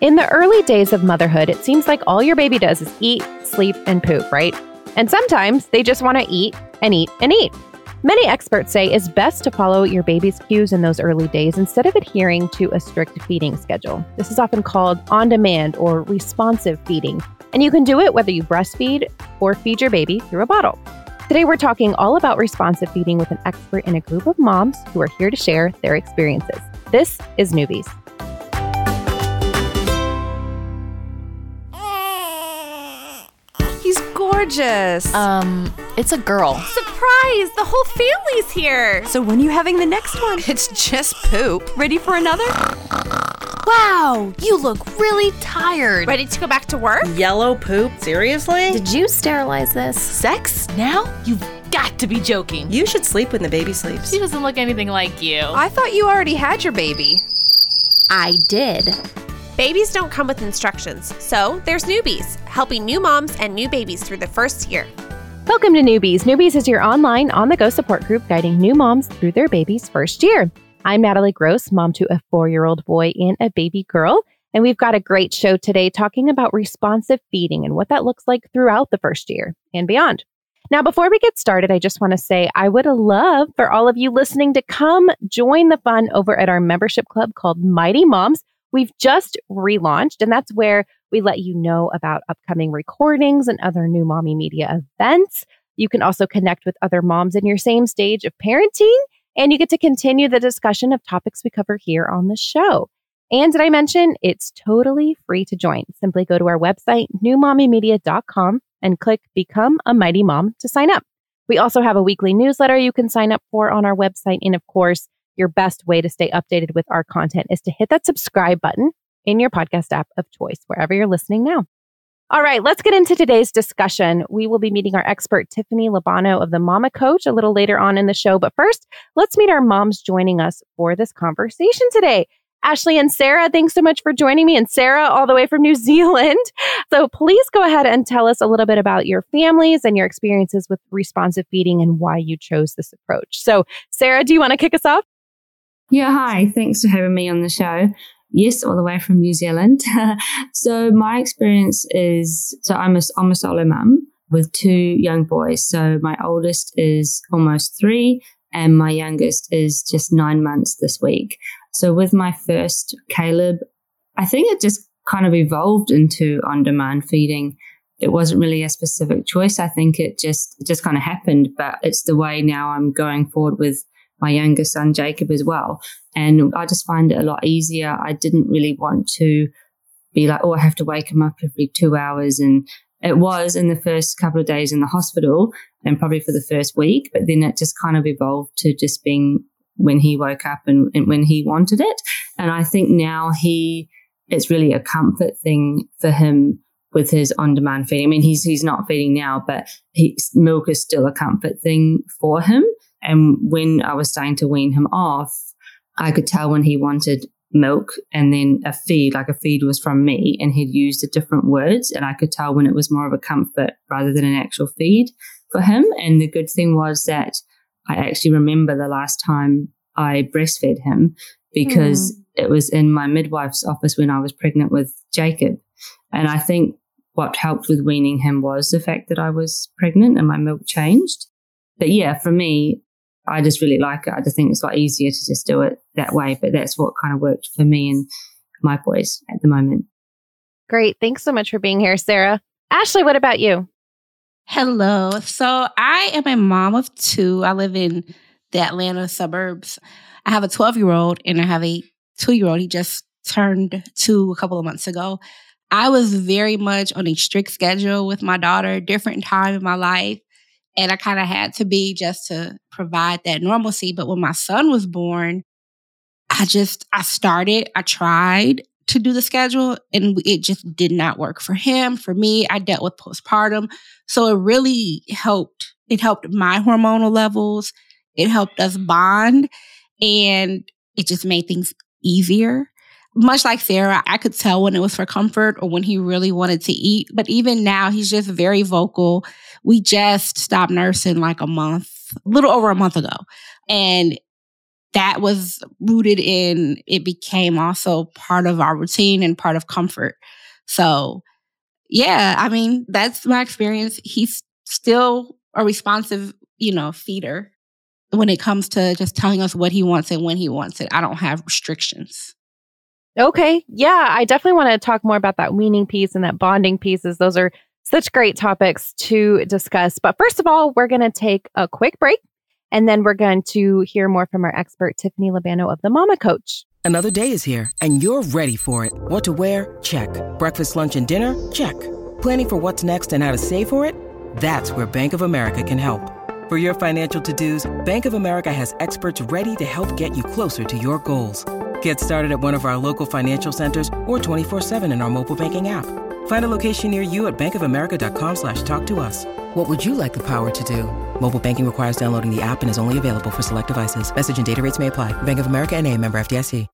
In the early days of motherhood, it seems like all your baby does is eat, sleep, and poop, right? And sometimes they just want to eat and eat and eat. Many experts say it's best to follow your baby's cues in those early days instead of adhering to a strict feeding schedule. This is often called on demand or responsive feeding, and you can do it whether you breastfeed or feed your baby through a bottle. Today, we're talking all about responsive feeding with an expert in a group of moms who are here to share their experiences. This is Newbies. Gorgeous. Um, it's a girl. Surprise! The whole family's here. so when are you having the next one? It's just poop. Ready for another? Wow, you look really tired. Ready to go back to work? Yellow poop? Seriously? Did you sterilize this? Sex? Now? You've got to be joking. You should sleep when the baby sleeps. She doesn't look anything like you. I thought you already had your baby. I did. Babies don't come with instructions, so there's Newbies, helping new moms and new babies through the first year. Welcome to Newbies. Newbies is your online on the go support group guiding new moms through their baby's first year. I'm Natalie Gross, mom to a four year old boy and a baby girl. And we've got a great show today talking about responsive feeding and what that looks like throughout the first year and beyond. Now, before we get started, I just want to say I would love for all of you listening to come join the fun over at our membership club called Mighty Moms. We've just relaunched, and that's where we let you know about upcoming recordings and other new mommy media events. You can also connect with other moms in your same stage of parenting, and you get to continue the discussion of topics we cover here on the show. And did I mention it's totally free to join? Simply go to our website, newmommymedia.com, and click Become a Mighty Mom to sign up. We also have a weekly newsletter you can sign up for on our website. And of course, your best way to stay updated with our content is to hit that subscribe button in your podcast app of choice, wherever you're listening now. All right, let's get into today's discussion. We will be meeting our expert, Tiffany Labano of the Mama Coach, a little later on in the show. But first, let's meet our moms joining us for this conversation today. Ashley and Sarah, thanks so much for joining me. And Sarah, all the way from New Zealand. So please go ahead and tell us a little bit about your families and your experiences with responsive feeding and why you chose this approach. So, Sarah, do you want to kick us off? Yeah, hi. Thanks for having me on the show. Yes, all the way from New Zealand. so my experience is so I'm a I'm a solo mum with two young boys. So my oldest is almost three, and my youngest is just nine months this week. So with my first Caleb, I think it just kind of evolved into on demand feeding. It wasn't really a specific choice. I think it just it just kind of happened, but it's the way now I'm going forward with my younger son Jacob as well. And I just find it a lot easier. I didn't really want to be like, oh, I have to wake him up every two hours. And it was in the first couple of days in the hospital and probably for the first week, but then it just kind of evolved to just being when he woke up and, and when he wanted it. And I think now he, it's really a comfort thing for him with his on-demand feeding. I mean, he's he's not feeding now, but he, milk is still a comfort thing for him. And when I was starting to wean him off, I could tell when he wanted milk and then a feed, like a feed was from me, and he'd used the different words, and I could tell when it was more of a comfort rather than an actual feed for him. And the good thing was that I actually remember the last time I breastfed him because mm. it was in my midwife's office when I was pregnant with Jacob. And I think what helped with weaning him was the fact that I was pregnant and my milk changed. But yeah, for me, I just really like it. I just think it's a lot easier to just do it that way. But that's what kind of worked for me and my boys at the moment. Great. Thanks so much for being here, Sarah. Ashley, what about you? Hello. So I am a mom of two. I live in the Atlanta suburbs. I have a 12 year old and I have a two year old. He just turned two a couple of months ago. I was very much on a strict schedule with my daughter, different time in my life. And I kind of had to be just to provide that normalcy. But when my son was born, I just, I started, I tried to do the schedule and it just did not work for him. For me, I dealt with postpartum. So it really helped. It helped my hormonal levels. It helped us bond and it just made things easier. Much like Sarah, I could tell when it was for comfort or when he really wanted to eat. But even now, he's just very vocal. We just stopped nursing like a month, a little over a month ago. And that was rooted in it became also part of our routine and part of comfort. So, yeah, I mean, that's my experience. He's still a responsive, you know, feeder when it comes to just telling us what he wants and when he wants it. I don't have restrictions. Okay. Yeah, I definitely want to talk more about that weaning piece and that bonding pieces. Those are such great topics to discuss. But first of all, we're going to take a quick break and then we're going to hear more from our expert, Tiffany Labano of the Mama Coach. Another day is here and you're ready for it. What to wear? Check. Breakfast, lunch, and dinner? Check. Planning for what's next and how to save for it? That's where Bank of America can help. For your financial to dos, Bank of America has experts ready to help get you closer to your goals. Get started at one of our local financial centers or 24-7 in our mobile banking app. Find a location near you at bankofamerica.com slash talk to us. What would you like the power to do? Mobile banking requires downloading the app and is only available for select devices. Message and data rates may apply. Bank of America and a member FDIC.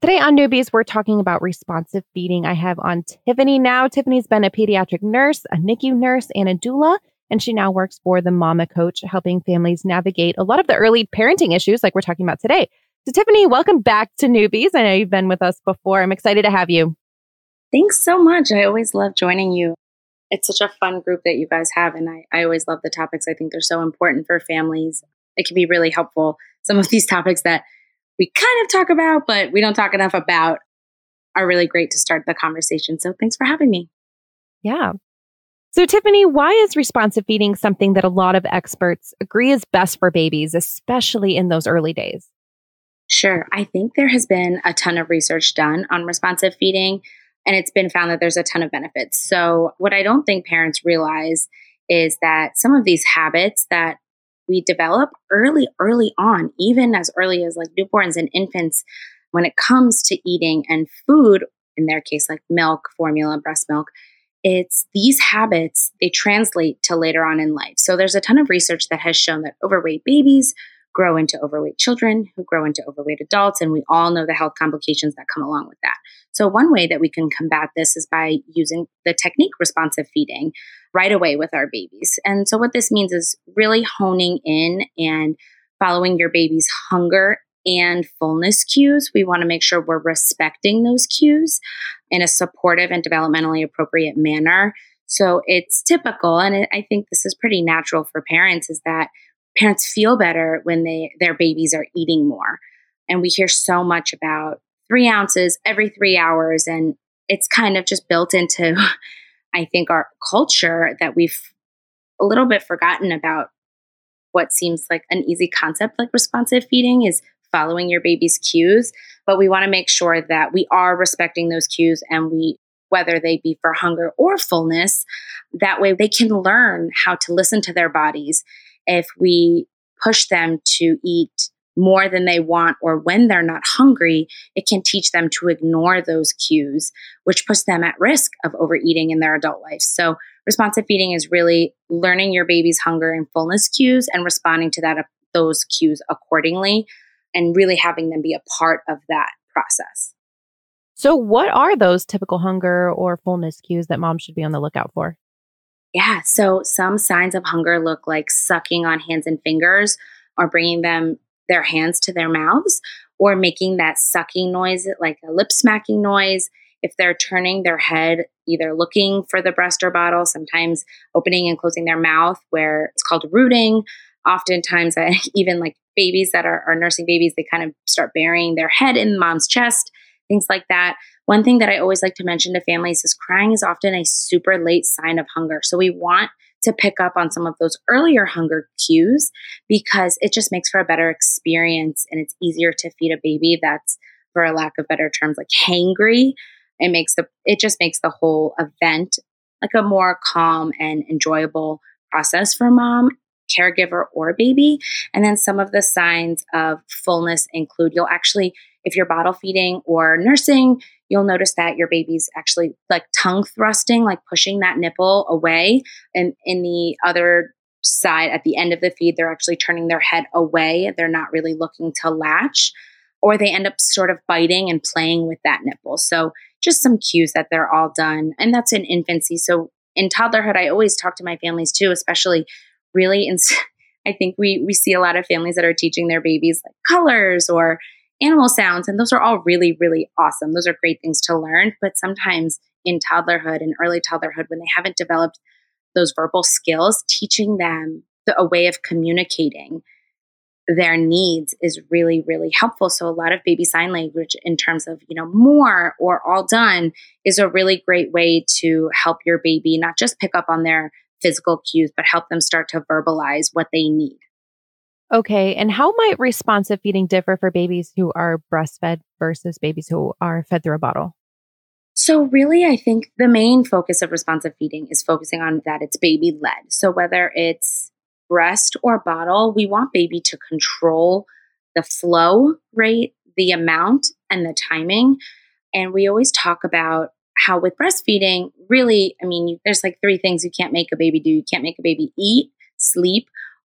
Today on Newbies, we're talking about responsive feeding. I have on Tiffany now. Tiffany's been a pediatric nurse, a NICU nurse, and a doula and she now works for the Mama Coach, helping families navigate a lot of the early parenting issues like we're talking about today. So, Tiffany, welcome back to Newbies. I know you've been with us before. I'm excited to have you. Thanks so much. I always love joining you. It's such a fun group that you guys have, and I, I always love the topics. I think they're so important for families. It can be really helpful. Some of these topics that we kind of talk about, but we don't talk enough about, are really great to start the conversation. So, thanks for having me. Yeah. So, Tiffany, why is responsive feeding something that a lot of experts agree is best for babies, especially in those early days? Sure. I think there has been a ton of research done on responsive feeding, and it's been found that there's a ton of benefits. So, what I don't think parents realize is that some of these habits that we develop early, early on, even as early as like newborns and infants, when it comes to eating and food, in their case, like milk, formula, breast milk, it's these habits, they translate to later on in life. So there's a ton of research that has shown that overweight babies grow into overweight children who grow into overweight adults. And we all know the health complications that come along with that. So, one way that we can combat this is by using the technique responsive feeding right away with our babies. And so, what this means is really honing in and following your baby's hunger and fullness cues. We want to make sure we're respecting those cues in a supportive and developmentally appropriate manner. So it's typical, and I think this is pretty natural for parents, is that parents feel better when they their babies are eating more. And we hear so much about three ounces every three hours, and it's kind of just built into, I think, our culture that we've a little bit forgotten about what seems like an easy concept like responsive feeding is following your baby's cues, but we want to make sure that we are respecting those cues and we whether they be for hunger or fullness, that way they can learn how to listen to their bodies. If we push them to eat more than they want or when they're not hungry, it can teach them to ignore those cues, which puts them at risk of overeating in their adult life. So, responsive feeding is really learning your baby's hunger and fullness cues and responding to that those cues accordingly and really having them be a part of that process. So, what are those typical hunger or fullness cues that moms should be on the lookout for? Yeah, so some signs of hunger look like sucking on hands and fingers or bringing them their hands to their mouths or making that sucking noise like a lip smacking noise if they're turning their head either looking for the breast or bottle sometimes opening and closing their mouth where it's called rooting oftentimes even like babies that are, are nursing babies, they kind of start burying their head in mom's chest, things like that. One thing that I always like to mention to families is crying is often a super late sign of hunger. So we want to pick up on some of those earlier hunger cues because it just makes for a better experience and it's easier to feed a baby that's, for a lack of better terms, like hangry it makes the it just makes the whole event like a more calm and enjoyable process for mom caregiver or baby and then some of the signs of fullness include you'll actually if you're bottle feeding or nursing you'll notice that your baby's actually like tongue thrusting like pushing that nipple away and in the other side at the end of the feed they're actually turning their head away they're not really looking to latch or they end up sort of biting and playing with that nipple so just some cues that they're all done. And that's in infancy. So in toddlerhood, I always talk to my families too, especially really in, I think we we see a lot of families that are teaching their babies like colors or animal sounds and those are all really really awesome. Those are great things to learn, but sometimes in toddlerhood and early toddlerhood when they haven't developed those verbal skills, teaching them the, a way of communicating their needs is really really helpful so a lot of baby sign language in terms of you know more or all done is a really great way to help your baby not just pick up on their physical cues but help them start to verbalize what they need okay and how might responsive feeding differ for babies who are breastfed versus babies who are fed through a bottle so, really, I think the main focus of responsive feeding is focusing on that it's baby led. So, whether it's breast or bottle, we want baby to control the flow rate, the amount, and the timing. And we always talk about how with breastfeeding, really, I mean, there's like three things you can't make a baby do. You can't make a baby eat, sleep,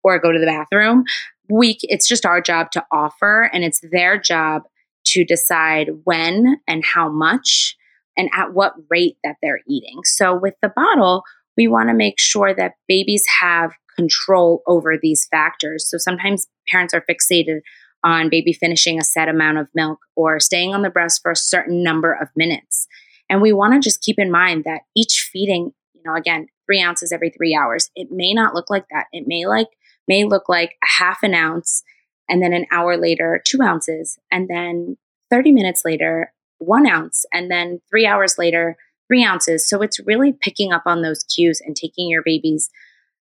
or go to the bathroom. We, it's just our job to offer, and it's their job to decide when and how much and at what rate that they're eating. So with the bottle, we want to make sure that babies have control over these factors. So sometimes parents are fixated on baby finishing a set amount of milk or staying on the breast for a certain number of minutes. And we want to just keep in mind that each feeding, you know, again, three ounces every three hours, it may not look like that. It may like may look like a half an ounce and then an hour later, two ounces, and then 30 minutes later, one ounce, and then three hours later, three ounces. So it's really picking up on those cues and taking your baby's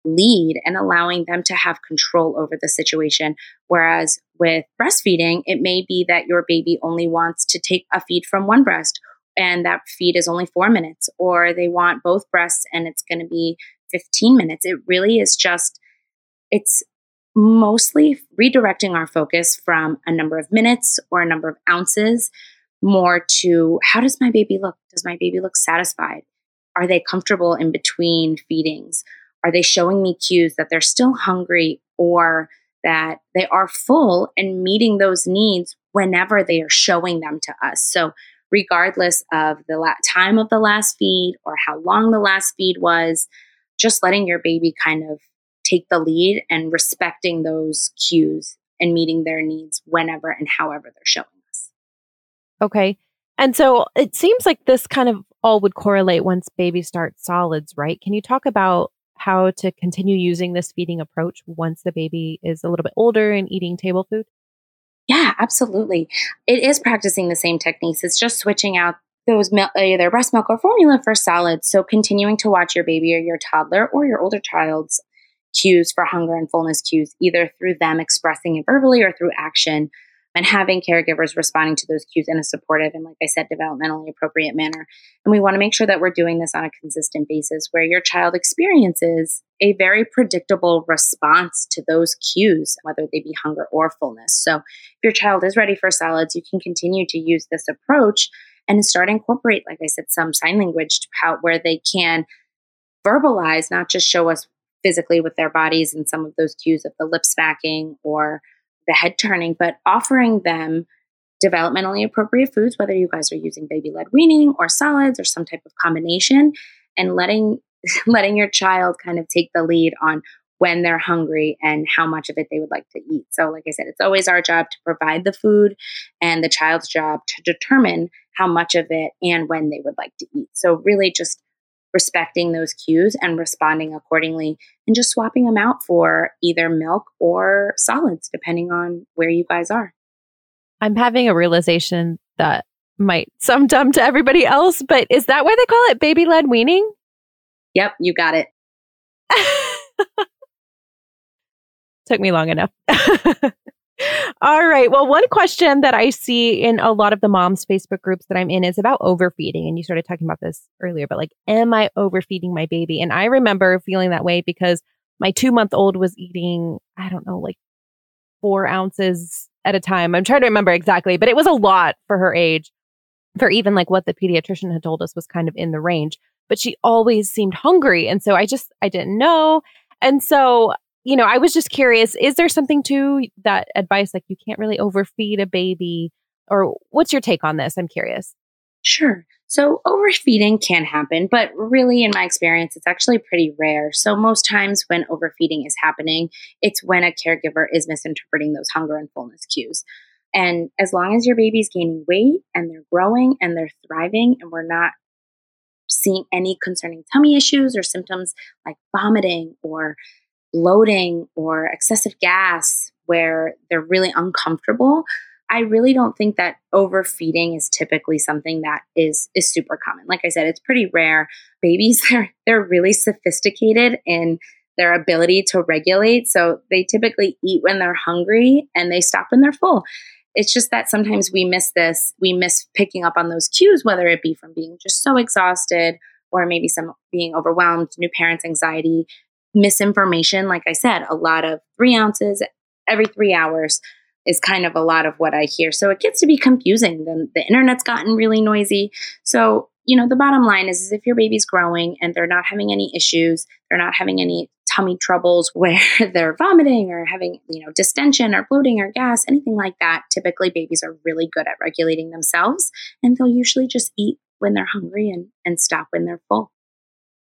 lead and allowing them to have control over the situation. Whereas with breastfeeding, it may be that your baby only wants to take a feed from one breast and that feed is only four minutes, or they want both breasts and it's going to be 15 minutes. It really is just, it's mostly redirecting our focus from a number of minutes or a number of ounces more to how does my baby look? Does my baby look satisfied? Are they comfortable in between feedings? Are they showing me cues that they're still hungry or that they are full and meeting those needs whenever they are showing them to us? So, regardless of the la- time of the last feed or how long the last feed was, just letting your baby kind of take the lead and respecting those cues and meeting their needs whenever and however they're showing us. Okay. And so it seems like this kind of all would correlate once babies start solids, right? Can you talk about how to continue using this feeding approach once the baby is a little bit older and eating table food? Yeah, absolutely. It is practicing the same techniques. It's just switching out those milk, either breast milk or formula for solids. So continuing to watch your baby or your toddler or your older child's cues for hunger and fullness cues, either through them expressing it verbally or through action and having caregivers responding to those cues in a supportive and, like I said, developmentally appropriate manner. And we want to make sure that we're doing this on a consistent basis where your child experiences a very predictable response to those cues, whether they be hunger or fullness. So if your child is ready for solids, you can continue to use this approach and start incorporate, like I said, some sign language to how, where they can verbalize, not just show us physically with their bodies and some of those cues of the lip smacking or the head turning, but offering them developmentally appropriate foods, whether you guys are using baby led weaning or solids or some type of combination, and letting letting your child kind of take the lead on when they're hungry and how much of it they would like to eat. So, like I said, it's always our job to provide the food and the child's job to determine how much of it and when they would like to eat. So, really just respecting those cues and responding accordingly and just swapping them out for either milk or solids, depending on where you guys are. I'm having a realization that might sound dumb to everybody else, but is that why they call it baby led weaning? Yep, you got it. Took me long enough. All right. Well, one question that I see in a lot of the moms Facebook groups that I'm in is about overfeeding. And you started talking about this earlier, but like, am I overfeeding my baby? And I remember feeling that way because my two month old was eating, I don't know, like four ounces at a time. I'm trying to remember exactly, but it was a lot for her age, for even like what the pediatrician had told us was kind of in the range. But she always seemed hungry. And so I just, I didn't know. And so you know, I was just curious, is there something to that advice like you can't really overfeed a baby or what's your take on this? I'm curious. Sure. So overfeeding can happen, but really in my experience it's actually pretty rare. So most times when overfeeding is happening, it's when a caregiver is misinterpreting those hunger and fullness cues. And as long as your baby's gaining weight and they're growing and they're thriving and we're not seeing any concerning tummy issues or symptoms like vomiting or bloating or excessive gas where they're really uncomfortable, I really don't think that overfeeding is typically something that is is super common. Like I said, it's pretty rare. Babies they're they're really sophisticated in their ability to regulate. So they typically eat when they're hungry and they stop when they're full. It's just that sometimes we miss this, we miss picking up on those cues, whether it be from being just so exhausted or maybe some being overwhelmed, new parents' anxiety, misinformation. Like I said, a lot of three ounces every three hours is kind of a lot of what I hear. So it gets to be confusing. The, the internet's gotten really noisy. So, you know, the bottom line is, is if your baby's growing and they're not having any issues, they're not having any tummy troubles where they're vomiting or having, you know, distension or bloating or gas, anything like that, typically babies are really good at regulating themselves and they'll usually just eat when they're hungry and, and stop when they're full.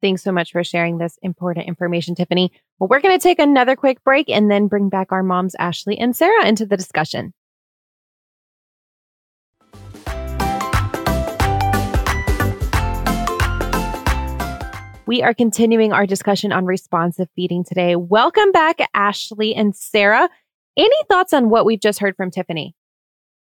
Thanks so much for sharing this important information, Tiffany. Well, we're going to take another quick break and then bring back our moms, Ashley and Sarah, into the discussion. We are continuing our discussion on responsive feeding today. Welcome back, Ashley and Sarah. Any thoughts on what we've just heard from Tiffany?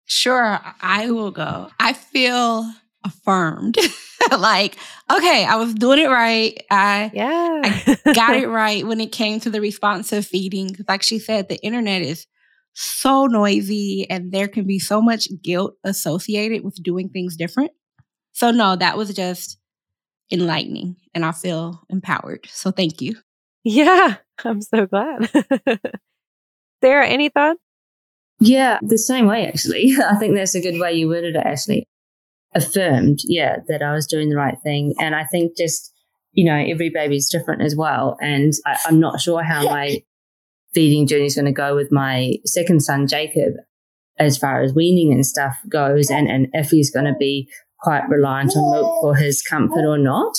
Sure, I will go. I feel affirmed. like, okay, I was doing it right. I yeah, I got it right when it came to the responsive feeding. Like she said, the internet is so noisy and there can be so much guilt associated with doing things different. So no, that was just enlightening and I feel empowered. So thank you. Yeah, I'm so glad. Sarah, any thoughts? Yeah, the same way, actually. I think that's a good way you worded it, Ashley affirmed, yeah, that I was doing the right thing. And I think just, you know, every baby is different as well. And I, I'm not sure how my feeding journey is going to go with my second son, Jacob, as far as weaning and stuff goes, and, and if he's going to be quite reliant on milk for his comfort or not.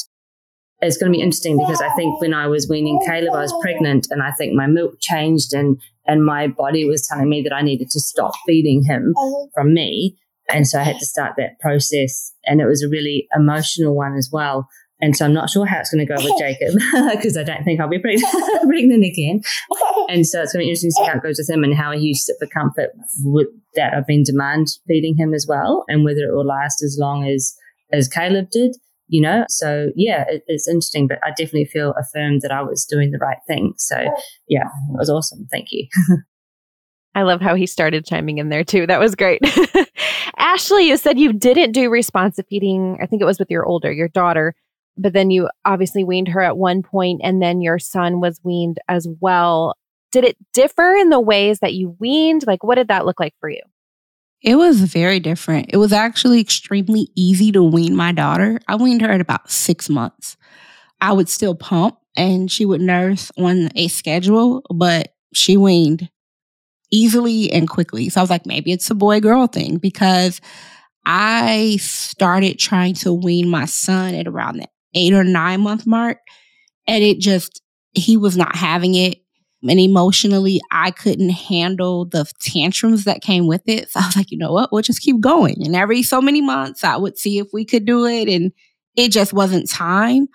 It's going to be interesting because I think when I was weaning Caleb, I was pregnant and I think my milk changed and, and my body was telling me that I needed to stop feeding him uh-huh. from me. And so I had to start that process. And it was a really emotional one as well. And so I'm not sure how it's going to go with Jacob because I don't think I'll be pregnant, pregnant again. And so it's going to be interesting to see how it goes with him and how he uses it for comfort with that I've been demand feeding him as well and whether it will last as long as, as Caleb did, you know? So yeah, it, it's interesting, but I definitely feel affirmed that I was doing the right thing. So yeah, it was awesome. Thank you. I love how he started chiming in there too. That was great. Ashley, you said you didn't do responsive feeding. I think it was with your older, your daughter, but then you obviously weaned her at one point and then your son was weaned as well. Did it differ in the ways that you weaned? Like, what did that look like for you? It was very different. It was actually extremely easy to wean my daughter. I weaned her at about six months. I would still pump and she would nurse on a schedule, but she weaned easily and quickly. So I was like, maybe it's a boy girl thing because I started trying to wean my son at around the eight or nine month mark. And it just, he was not having it. And emotionally, I couldn't handle the tantrums that came with it. So I was like, you know what? We'll just keep going. And every so many months, I would see if we could do it. And it just wasn't time.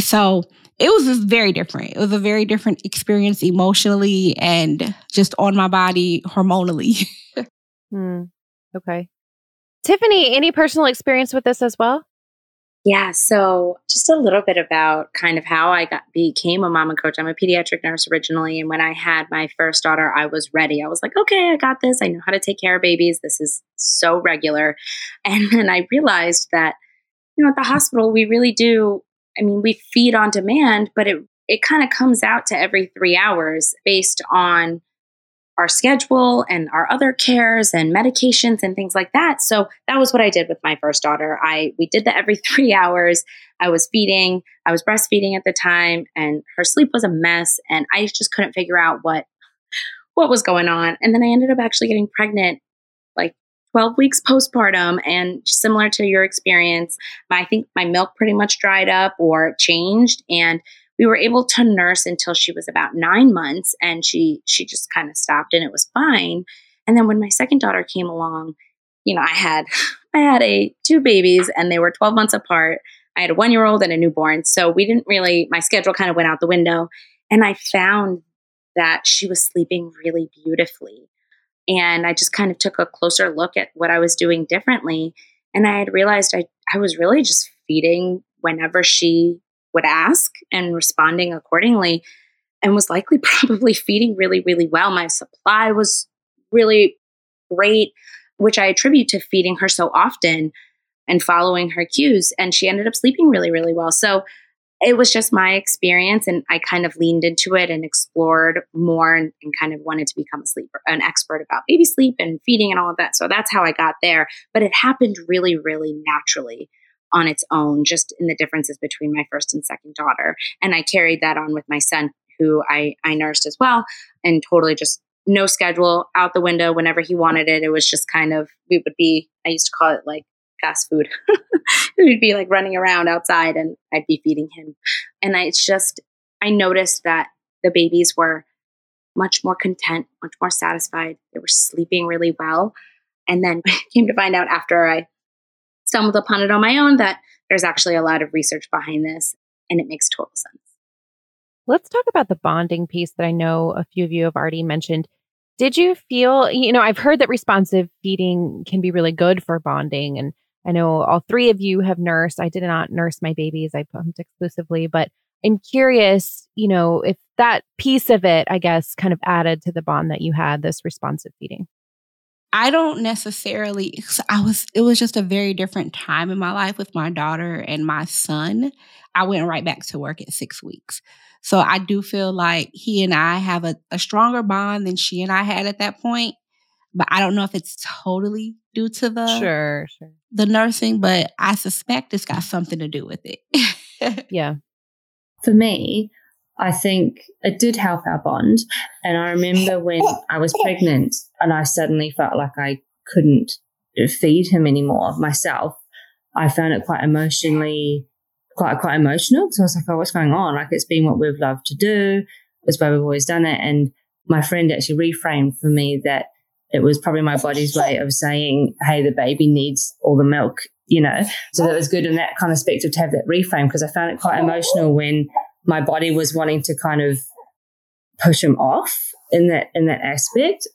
So it was just very different. It was a very different experience emotionally and just on my body hormonally. hmm. Okay. Tiffany, any personal experience with this as well? Yeah, so just a little bit about kind of how I got became a mama coach. I'm a pediatric nurse originally, and when I had my first daughter, I was ready. I was like, okay, I got this. I know how to take care of babies. This is so regular. And then I realized that you know, at the hospital, we really do. I mean, we feed on demand, but it it kind of comes out to every three hours based on our schedule and our other cares and medications and things like that. So that was what I did with my first daughter. I we did that every 3 hours. I was feeding, I was breastfeeding at the time and her sleep was a mess and I just couldn't figure out what what was going on. And then I ended up actually getting pregnant 12 weeks postpartum and similar to your experience, I think my milk pretty much dried up or changed and we were able to nurse until she was about nine months and she she just kind of stopped and it was fine. And then when my second daughter came along you know i had i had a two babies and they were 12 months apart. I had a one year old and a newborn so we didn't really my schedule kind of went out the window and i found that she was sleeping really beautifully and i just kind of took a closer look at what i was doing differently and i had realized i, I was really just feeding whenever she would ask and responding accordingly and was likely probably feeding really, really well. My supply was really great, which I attribute to feeding her so often and following her cues. And she ended up sleeping really, really well. So it was just my experience and I kind of leaned into it and explored more and, and, kind of wanted to become a sleeper, an expert about baby sleep and feeding and all of that. So that's how I got there. But it happened really, really naturally on its own, just in the differences between my first and second daughter. And I carried that on with my son, who I, I nursed as well, and totally just no schedule out the window whenever he wanted it. It was just kind of, we would be, I used to call it like fast food. We'd be like running around outside and I'd be feeding him. And I, it's just, I noticed that the babies were much more content, much more satisfied. They were sleeping really well. And then came to find out after I stumbled upon it on my own that there's actually a lot of research behind this and it makes total sense. Let's talk about the bonding piece that I know a few of you have already mentioned. Did you feel, you know, I've heard that responsive feeding can be really good for bonding. And I know all three of you have nursed. I did not nurse my babies, I pumped exclusively, but I'm curious, you know, if that piece of it, I guess, kind of added to the bond that you had, this responsive feeding. I don't necessarily, I was, it was just a very different time in my life with my daughter and my son. I went right back to work at six weeks. So I do feel like he and I have a, a stronger bond than she and I had at that point. But I don't know if it's totally due to the sure, sure. the nursing, but I suspect it's got something to do with it. yeah. For me, I think it did help our bond. And I remember when I was pregnant and I suddenly felt like I couldn't feed him anymore myself. I found it quite emotionally, quite quite emotional because I was like, "Oh, what's going on?" Like it's been what we've loved to do. It's why we've always done it. And my friend actually reframed for me that it was probably my body's way of saying, "Hey, the baby needs all the milk," you know. So that was good in that kind of perspective to have that reframe because I found it quite emotional when my body was wanting to kind of push him off in that in that aspect.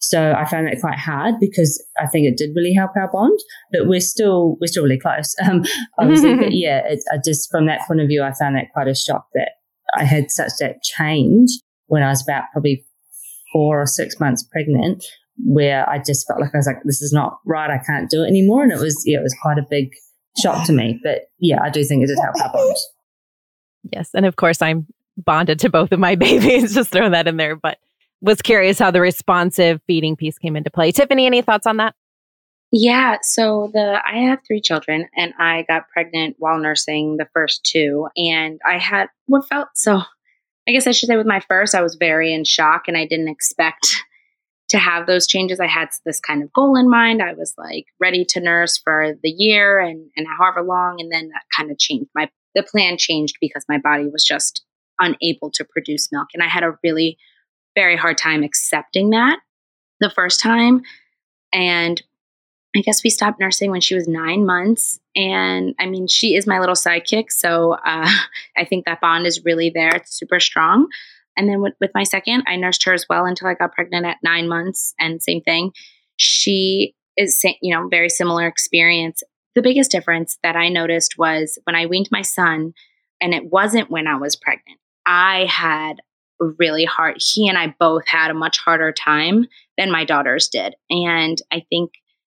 So I found that quite hard because I think it did really help our bond, but we're still we're still really close. Um, obviously, but yeah, it, I just from that point of view, I found that quite a shock that I had such that change when I was about probably four or six months pregnant, where I just felt like I was like, this is not right. I can't do it anymore, and it was yeah, it was quite a big shock to me. But yeah, I do think it did help our bond. Yes. And of course, I'm bonded to both of my babies, just throw that in there. But was curious how the responsive feeding piece came into play. Tiffany, any thoughts on that? Yeah, so the I have three children and I got pregnant while nursing the first two and I had what felt so I guess I should say with my first I was very in shock and I didn't expect to have those changes. I had this kind of goal in mind. I was like ready to nurse for the year and and however long and then that kind of changed. My the plan changed because my body was just unable to produce milk. And I had a really very hard time accepting that the first time. And I guess we stopped nursing when she was nine months. And I mean, she is my little sidekick. So uh, I think that bond is really there. It's super strong. And then with, with my second, I nursed her as well until I got pregnant at nine months. And same thing. She is, you know, very similar experience the biggest difference that I noticed was when I weaned my son, and it wasn't when I was pregnant. I had really hard, he and I both had a much harder time than my daughters did. And I think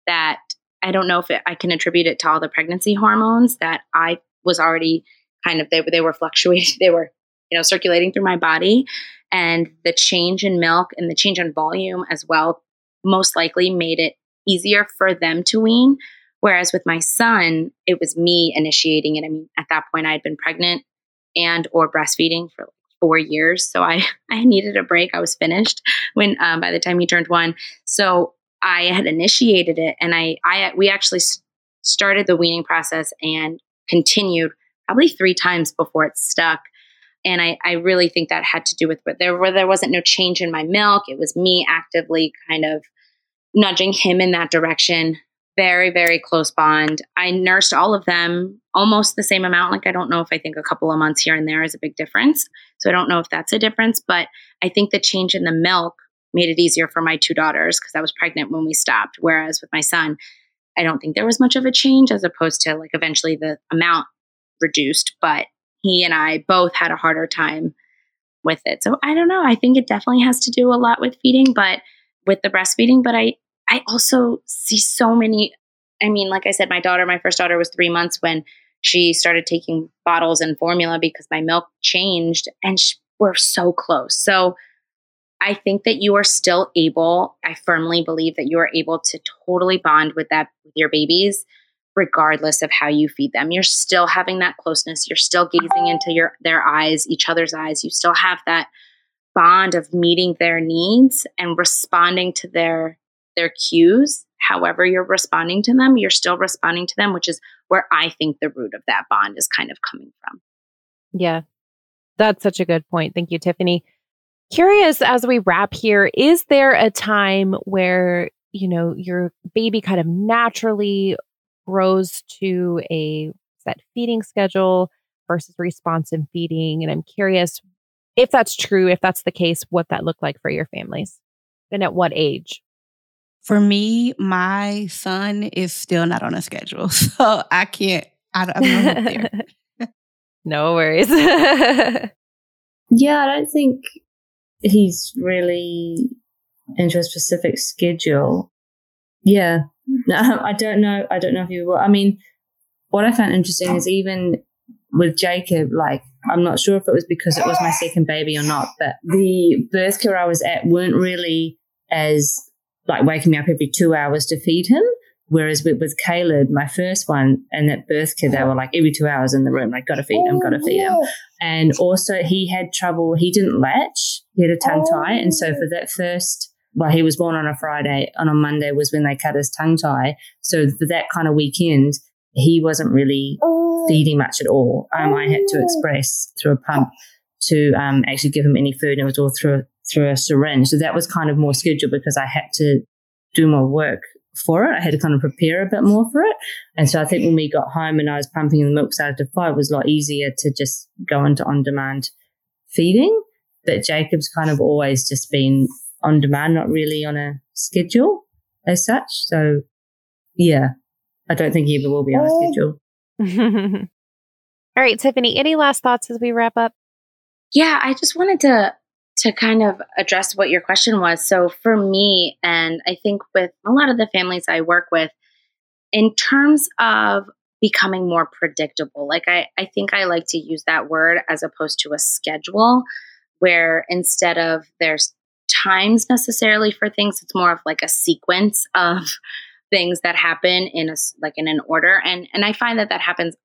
that I don't know if it, I can attribute it to all the pregnancy hormones that I was already kind of, they, they were fluctuating, they were, you know, circulating through my body. And the change in milk and the change in volume as well most likely made it easier for them to wean. Whereas with my son, it was me initiating it. I mean, at that point, I had been pregnant and or breastfeeding for four years, so I I needed a break. I was finished when um, by the time he turned one. So I had initiated it, and I I we actually started the weaning process and continued probably three times before it stuck. And I, I really think that had to do with but there where there wasn't no change in my milk. It was me actively kind of nudging him in that direction. Very, very close bond. I nursed all of them almost the same amount. Like, I don't know if I think a couple of months here and there is a big difference. So I don't know if that's a difference, but I think the change in the milk made it easier for my two daughters because I was pregnant when we stopped. Whereas with my son, I don't think there was much of a change as opposed to like eventually the amount reduced, but he and I both had a harder time with it. So I don't know. I think it definitely has to do a lot with feeding, but with the breastfeeding, but I I also see so many I mean, like I said, my daughter, my first daughter was 3 months when she started taking bottles and formula because my milk changed and sh- we're so close. So I think that you are still able, I firmly believe that you are able to totally bond with that with your babies regardless of how you feed them. You're still having that closeness. You're still gazing into your their eyes, each other's eyes. You still have that bond of meeting their needs and responding to their their cues however you're responding to them you're still responding to them which is where i think the root of that bond is kind of coming from yeah that's such a good point thank you tiffany curious as we wrap here is there a time where you know your baby kind of naturally grows to a set feeding schedule versus responsive feeding and i'm curious if that's true, if that's the case, what that looked like for your families and at what age? For me, my son is still not on a schedule. So I can't, I, I'm not no worries. yeah, I don't think he's really into a specific schedule. Yeah. No, I don't know. I don't know if you will. I mean, what I found interesting is even with Jacob, like, I'm not sure if it was because it was my second baby or not, but the birth care I was at weren't really as like waking me up every two hours to feed him. Whereas with, with Caleb, my first one, and that birth care, they were like every two hours in the room, like, gotta feed him, gotta feed him. And also, he had trouble, he didn't latch, he had a tongue tie. And so, for that first, well, he was born on a Friday, and on Monday was when they cut his tongue tie. So, for that kind of weekend, he wasn't really feeding much at all. Um, I had to express through a pump to um, actually give him any food, and it was all through through a syringe. So that was kind of more scheduled because I had to do more work for it. I had to kind of prepare a bit more for it. And so I think when we got home and I was pumping the milk started to flow, it was a lot easier to just go into on demand feeding. But Jacob's kind of always just been on demand, not really on a schedule as such. So yeah, I don't think he ever will be on a schedule. All right, Tiffany, any last thoughts as we wrap up? Yeah, I just wanted to to kind of address what your question was. So for me, and I think with a lot of the families I work with, in terms of becoming more predictable, like I, I think I like to use that word as opposed to a schedule, where instead of there's times necessarily for things, it's more of like a sequence of things that happen in a like in an order and and I find that that happens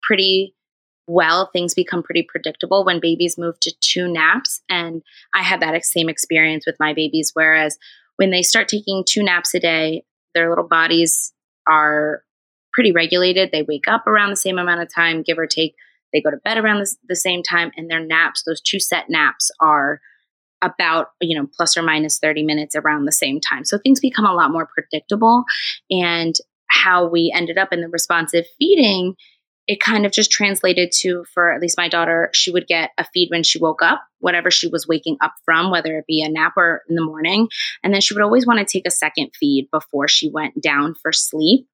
pretty well things become pretty predictable when babies move to two naps. And I had that same experience with my babies whereas when they start taking two naps a day their little bodies are pretty regulated. They wake up around the same amount of time give or take. They go to bed around the, the same time and their naps those two set naps are about you know plus or minus 30 minutes around the same time. So things become a lot more predictable. And how we ended up in the responsive feeding it kind of just translated to for at least my daughter she would get a feed when she woke up whatever she was waking up from whether it be a nap or in the morning and then she would always want to take a second feed before she went down for sleep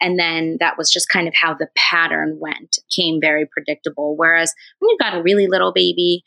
And then that was just kind of how the pattern went, came very predictable. Whereas when you've got a really little baby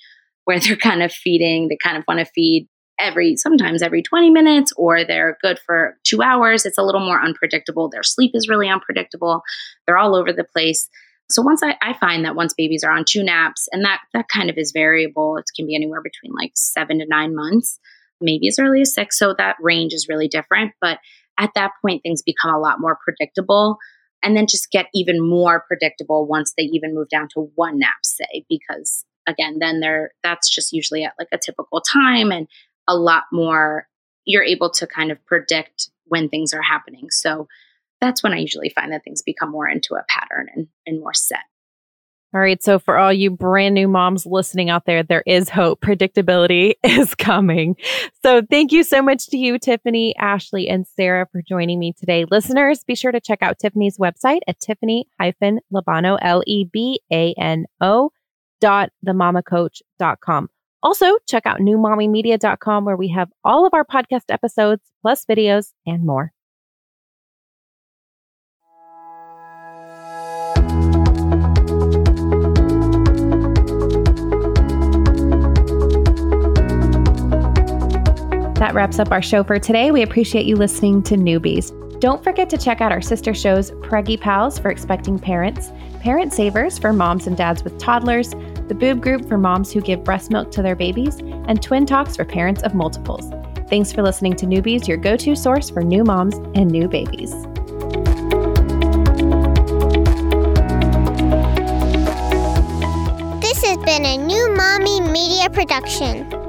where they're kind of feeding, they kind of want to feed every, sometimes every 20 minutes, or they're good for two hours, it's a little more unpredictable. Their sleep is really unpredictable. They're all over the place. So once I, I find that once babies are on two naps, and that that kind of is variable, it can be anywhere between like seven to nine months, maybe as early as six. So that range is really different. But at that point, things become a lot more predictable and then just get even more predictable once they even move down to one nap, say, because again, then they're that's just usually at like a typical time and a lot more you're able to kind of predict when things are happening. So that's when I usually find that things become more into a pattern and, and more set. All right. So, for all you brand new moms listening out there, there is hope. Predictability is coming. So, thank you so much to you, Tiffany, Ashley, and Sarah for joining me today. Listeners, be sure to check out Tiffany's website at tiffany lebano, L E B A N O dot themamacoach.com. Also, check out newmommymedia.com where we have all of our podcast episodes, plus videos and more. That wraps up our show for today. We appreciate you listening to Newbies. Don't forget to check out our sister shows Preggy Pals for expecting parents, Parent Savers for moms and dads with toddlers, the Boob Group for moms who give breast milk to their babies, and Twin Talks for parents of multiples. Thanks for listening to Newbies, your go to source for new moms and new babies. This has been a new Mommy Media production.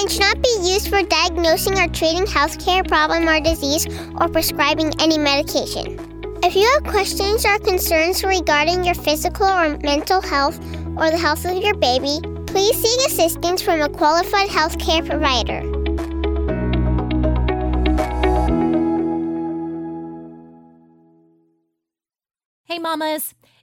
and should not be used for diagnosing or treating healthcare problem or disease or prescribing any medication. If you have questions or concerns regarding your physical or mental health or the health of your baby, please seek assistance from a qualified healthcare provider. Hey, mamas!